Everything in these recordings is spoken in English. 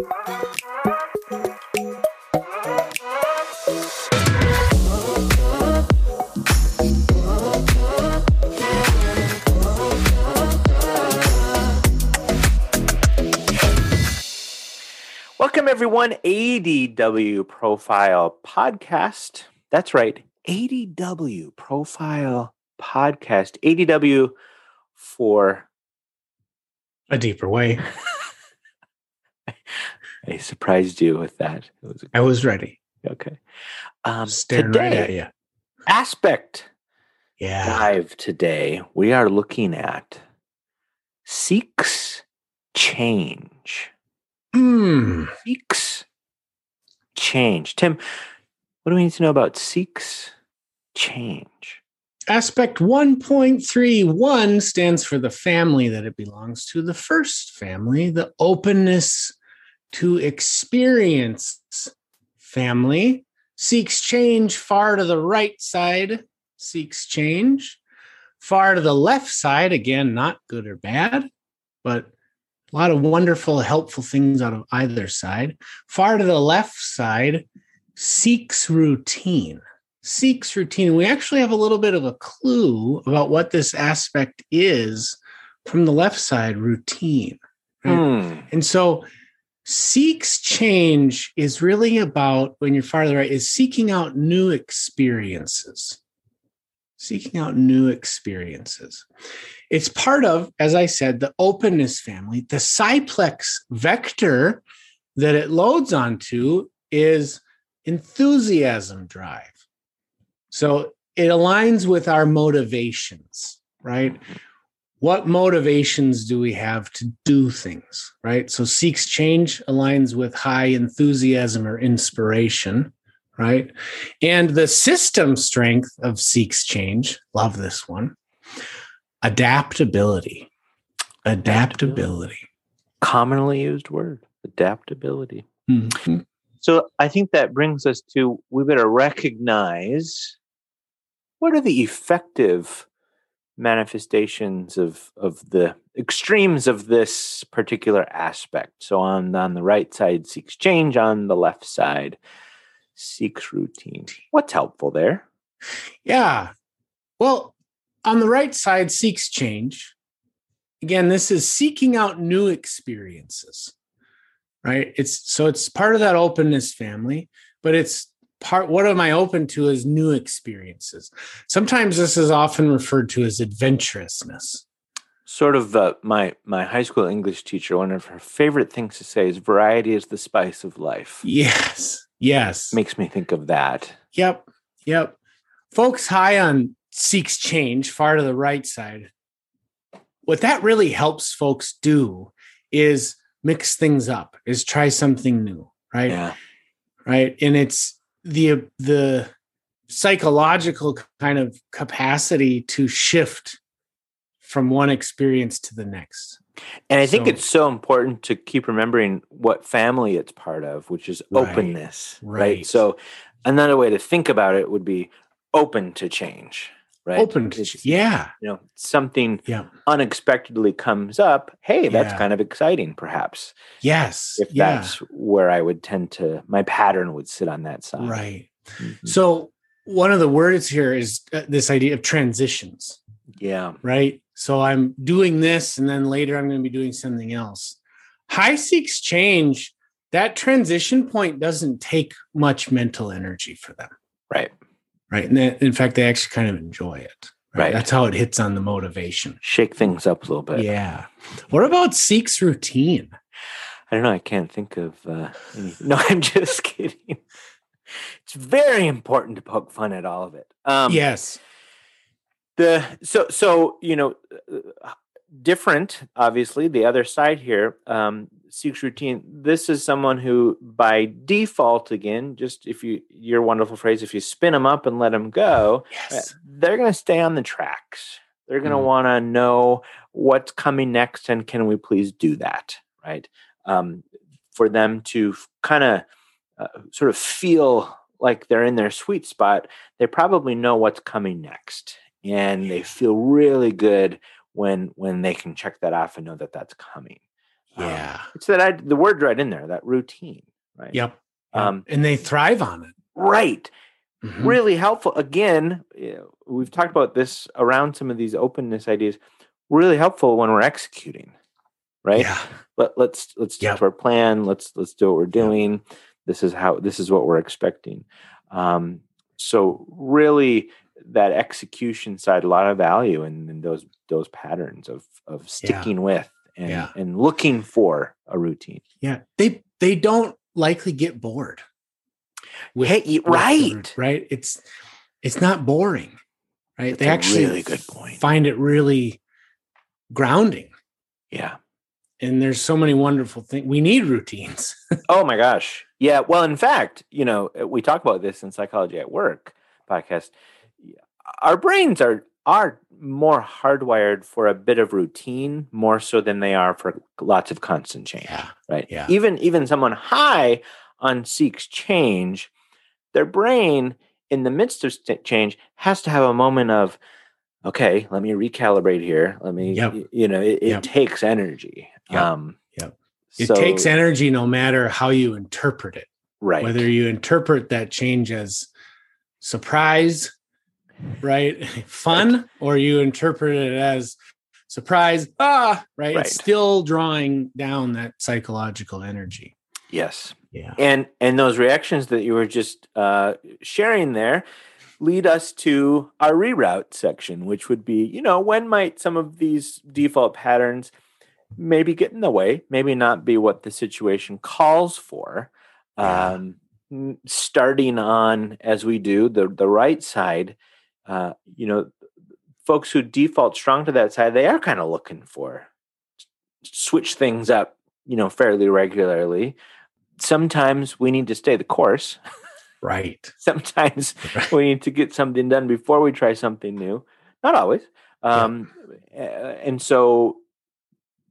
Welcome, everyone. ADW Profile Podcast. That's right. ADW Profile Podcast. ADW for a deeper way. I surprised you with that. Was I was ready. Okay. Um, Staring today, right at you. Aspect yeah. dive today. We are looking at seeks change. Hmm. Seeks change. Tim, what do we need to know about seeks change? Aspect 1.31 stands for the family that it belongs to. The first family, the openness to experience family, seeks change far to the right side, seeks change. Far to the left side, again, not good or bad, but a lot of wonderful, helpful things out of either side. Far to the left side, seeks routine. Seeks routine. We actually have a little bit of a clue about what this aspect is from the left side routine. Right? Hmm. And so, seeks change is really about when you're far to the right, is seeking out new experiences. Seeking out new experiences. It's part of, as I said, the openness family. The Cyplex vector that it loads onto is enthusiasm drive. So it aligns with our motivations, right? What motivations do we have to do things, right? So seeks change aligns with high enthusiasm or inspiration, right? And the system strength of seeks change, love this one, Adaptability. Adaptability. Commonly used word. Adaptability. Mm-hmm. So I think that brings us to we better recognize what are the effective manifestations of of the extremes of this particular aspect. So on on the right side seeks change, on the left side seeks routine. What's helpful there? Yeah. Well, on the right side seeks change. Again, this is seeking out new experiences, right? It's so it's part of that openness family, but it's part what am I open to is new experiences. Sometimes this is often referred to as adventurousness. Sort of uh, my my high school English teacher, one of her favorite things to say is variety is the spice of life. Yes. Yes. Makes me think of that. Yep. Yep. Folks high on seeks change far to the right side. What that really helps folks do is mix things up, is try something new, right? Yeah. Right. And it's the the psychological kind of capacity to shift from one experience to the next. And I think so, it's so important to keep remembering what family it's part of, which is right, openness. Right. right. So another way to think about it would be open to change right? Open to, yeah. You know, something yeah. unexpectedly comes up. Hey, that's yeah. kind of exciting, perhaps. Yes. If yeah. that's where I would tend to, my pattern would sit on that side. Right. Mm-hmm. So, one of the words here is uh, this idea of transitions. Yeah. Right. So, I'm doing this, and then later I'm going to be doing something else. High seeks change. That transition point doesn't take much mental energy for them. Right right? And that, in fact, they actually kind of enjoy it. Right? right? That's how it hits on the motivation. Shake things up a little bit. Yeah. What about Seek's routine? I don't know. I can't think of. Uh, any, no, I'm just kidding. It's very important to poke fun at all of it. Um, yes. The so so you know uh, different obviously the other side here um seeks routine this is someone who by default again just if you your wonderful phrase if you spin them up and let them go yes. they're going to stay on the tracks they're going to mm. want to know what's coming next and can we please do that right um, for them to kind of uh, sort of feel like they're in their sweet spot they probably know what's coming next and they feel really good when when they can check that off and know that that's coming Um, Yeah. it's that I, the word's right in there, that routine, right? Yep. Um, and they thrive on it. right. Mhm. Really helpful. Again, we've talked about this around some of these openness ideas. Really helpful when we're executing, right? Yeah. Let, let's let's stick Yep. to our plan. Let's let's do what we're doing. This is how this is what we're expecting. Um, so really, that execution side, a lot of value in, in those those patterns of of sticking with and Yeah. and looking for a routine. Yeah. They they don't likely get bored. with- Hey, with right. right. It's it's not boring. Right. That's they actually really good point. find it really grounding. Yeah. And there's so many wonderful things. We need routines. Oh my gosh. Yeah. Well, in fact, you know, uh, we talk about this in Psychology at Work podcast. Our brains are are more hardwired for a bit of routine more so than they are for lots of constant change. Right. Yeah. Even even someone high on seeks change, their brain in the midst of st- change has to have a moment of, okay, let me recalibrate here. Let me, Yep. you know, it, it Yep. takes energy. Yep. Um, Yep. It takes energy no matter how you interpret it. right. Whether you interpret that change as surprise, right? Fun, or you interpret it as surprise, ah, right? Right. It's still drawing down that psychological energy. yes. Yeah. and and those reactions that you were just uh, sharing there lead us to our reroute section which would be you know when might some of these default patterns maybe get in the way maybe not be what the situation calls for Yeah. um, starting on as we do the the right side uh, you know folks who default strong to that side they are kind of looking for switch things up you know fairly regularly sometimes we need to stay the course. Right. Sometimes we need to get something done before we try something new. Not always. Um, uh, And so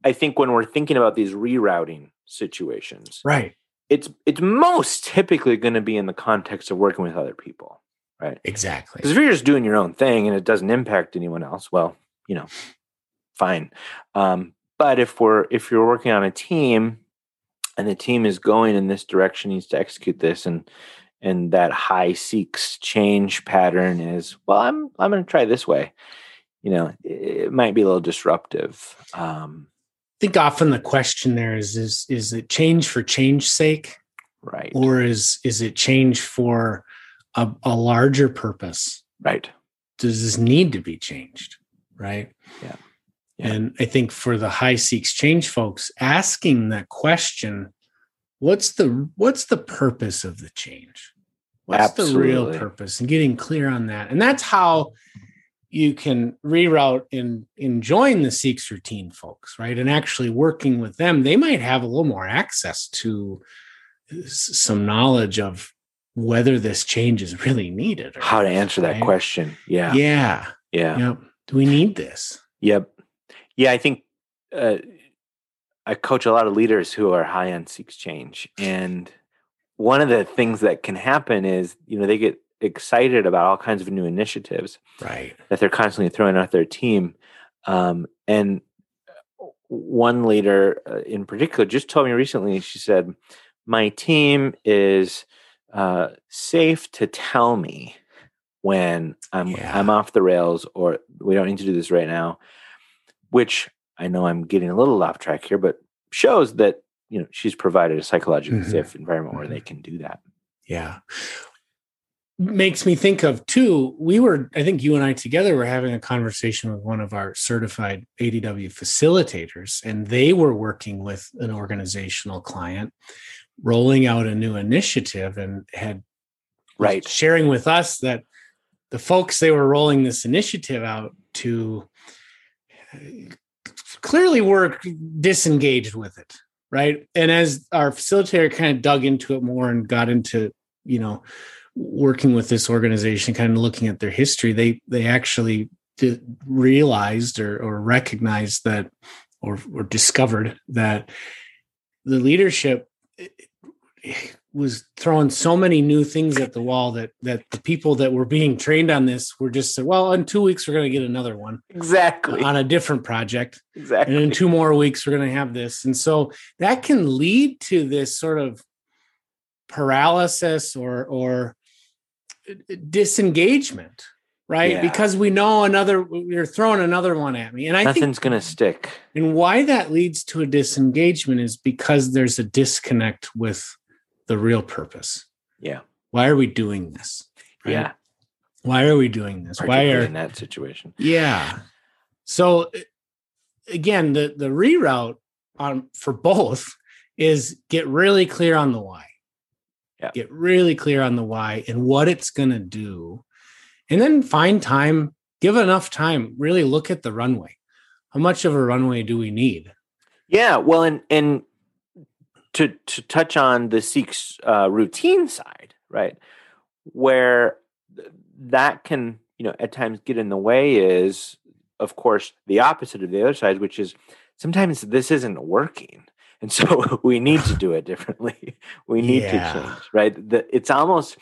I think when we're thinking about these rerouting situations, Right. it's it's most typically going to be in the context of working with other people. Right? Exactly. Because if you're just doing your own thing and it doesn't impact anyone else, well, you know, fine. Um, but if we're if you're working on a team and the team is going in this direction, needs to execute this, and and that high seeks change pattern is well, I'm I'm going to try this way. You know, it, it might be a little disruptive. Um, think often the question there is is is it change for change sake right, or is is it change for a, a larger purpose? right, Does this need to be changed? Right. Yeah. Yeah. And I think for the high seeks change folks, asking that question, what's the what's the purpose of the change? What's the real purpose? And getting clear on that. And that's how you can reroute and join the Seeks routine folks, right? And actually working with them, they might have a little more access to some knowledge of whether this change is really needed. or how to answer that question? Yeah, Yeah. yeah. Yep. Do we need this? Yep. Yeah, I think uh, I coach a lot of leaders who are high on seeks change, and one of the things that can happen is you know they get excited about all kinds of new initiatives Right. that they're constantly throwing out their team, um, and one leader uh, in particular just told me recently. She said, "My team is uh, safe to tell me." when I'm Yeah. I'm off the rails or we don't need to do this right now, which I know I'm getting a little off track here, but shows that you know she's provided a psychologically Mhm. safe environment where Mhm. they can do that. Yeah. Makes me think of too. We were, I think you and I together were having a conversation with one of our certified ADW facilitators, and they were working with an organizational client, rolling out a new initiative, and had Right. sharing with us that the folks they were rolling this initiative out to clearly were disengaged with it right and as our facilitator kind of dug into it more and got into you know working with this organization kind of looking at their history they they actually realized or, or recognized that or, or discovered that the leadership eh, was throwing so many new things at the wall that that the people that were being trained on this were just said, well, in two weeks we're going to get another one exactly. on a different project, exactly and in two more weeks we're going to have this, and so that can lead to this sort of paralysis or or disengagement right Yeah. because we know another you're throwing another one at me and i think nothing's gonna stick and why that leads to a disengagement is because there's a disconnect with the real purpose. yeah Why are we doing this? right? yeah Why are we doing this? Why are in that situation yeah. So again, the the reroute on for both is get really clear on the why. Yeah. Get really clear on the why and what it's going to do. And then find time, give enough time, really look at the runway. How much of a runway do we need? Yeah, well, and and to to touch on the seeks uh, routine side, right, where that can you know at times get in the way is, of course, the opposite of the other side, which is sometimes this isn't working, and so we need to do it differently. we need Yeah. to change, right? The, it's almost.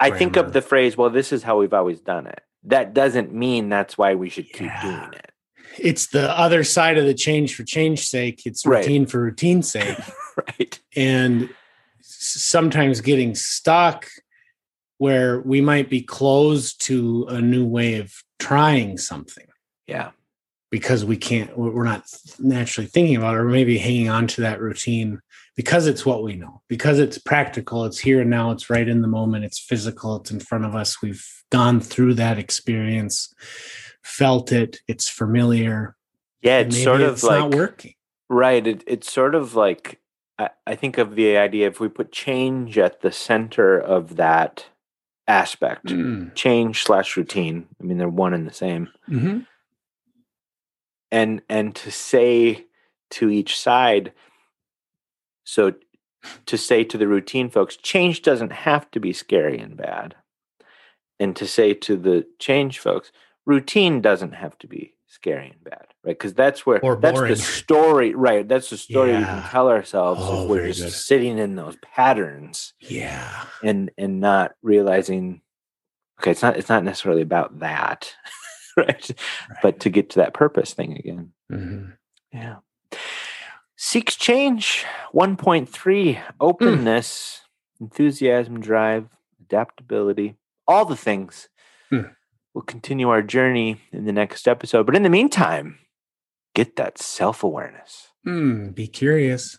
I think of the phrase, "Well, this is how we've always done it." That doesn't mean that's why we should keep doing it. It's the other side of the change for change sake. It's Right. routine for routine's sake. Right. and sometimes getting stuck where we might be closed to a new way of trying something Yeah. Because we can't we're not naturally thinking about it or maybe hanging on to that routine because it's what we know because it's practical it's here and now it's right in the moment it's physical it's in front of us we've gone through that experience felt it it's familiar Yeah. It's sort of it's like not working Right. It, it's sort of like I, I think of the idea if we put change at the center of that aspect, Mm. change slash routine. I mean, they're one and the same. Mhm. And and to say to each side, so to say to the routine folks, change doesn't have to be scary and bad. And to say to the change folks, routine doesn't have to be scary and bad, right? Because that's where that's the story, right? That's the story we can tell ourselves Oh, if we're just good. sitting in those patterns yeah and and not realizing, okay, it's not it's not necessarily about that, right? But to get to that purpose thing again. Mhm. Yeah. Seeks change 1.3 openness, enthusiasm, drive, adaptability, all the things. Hmm. We'll continue our journey in the next episode. But in the meantime, get that self awareness. Mm, be curious.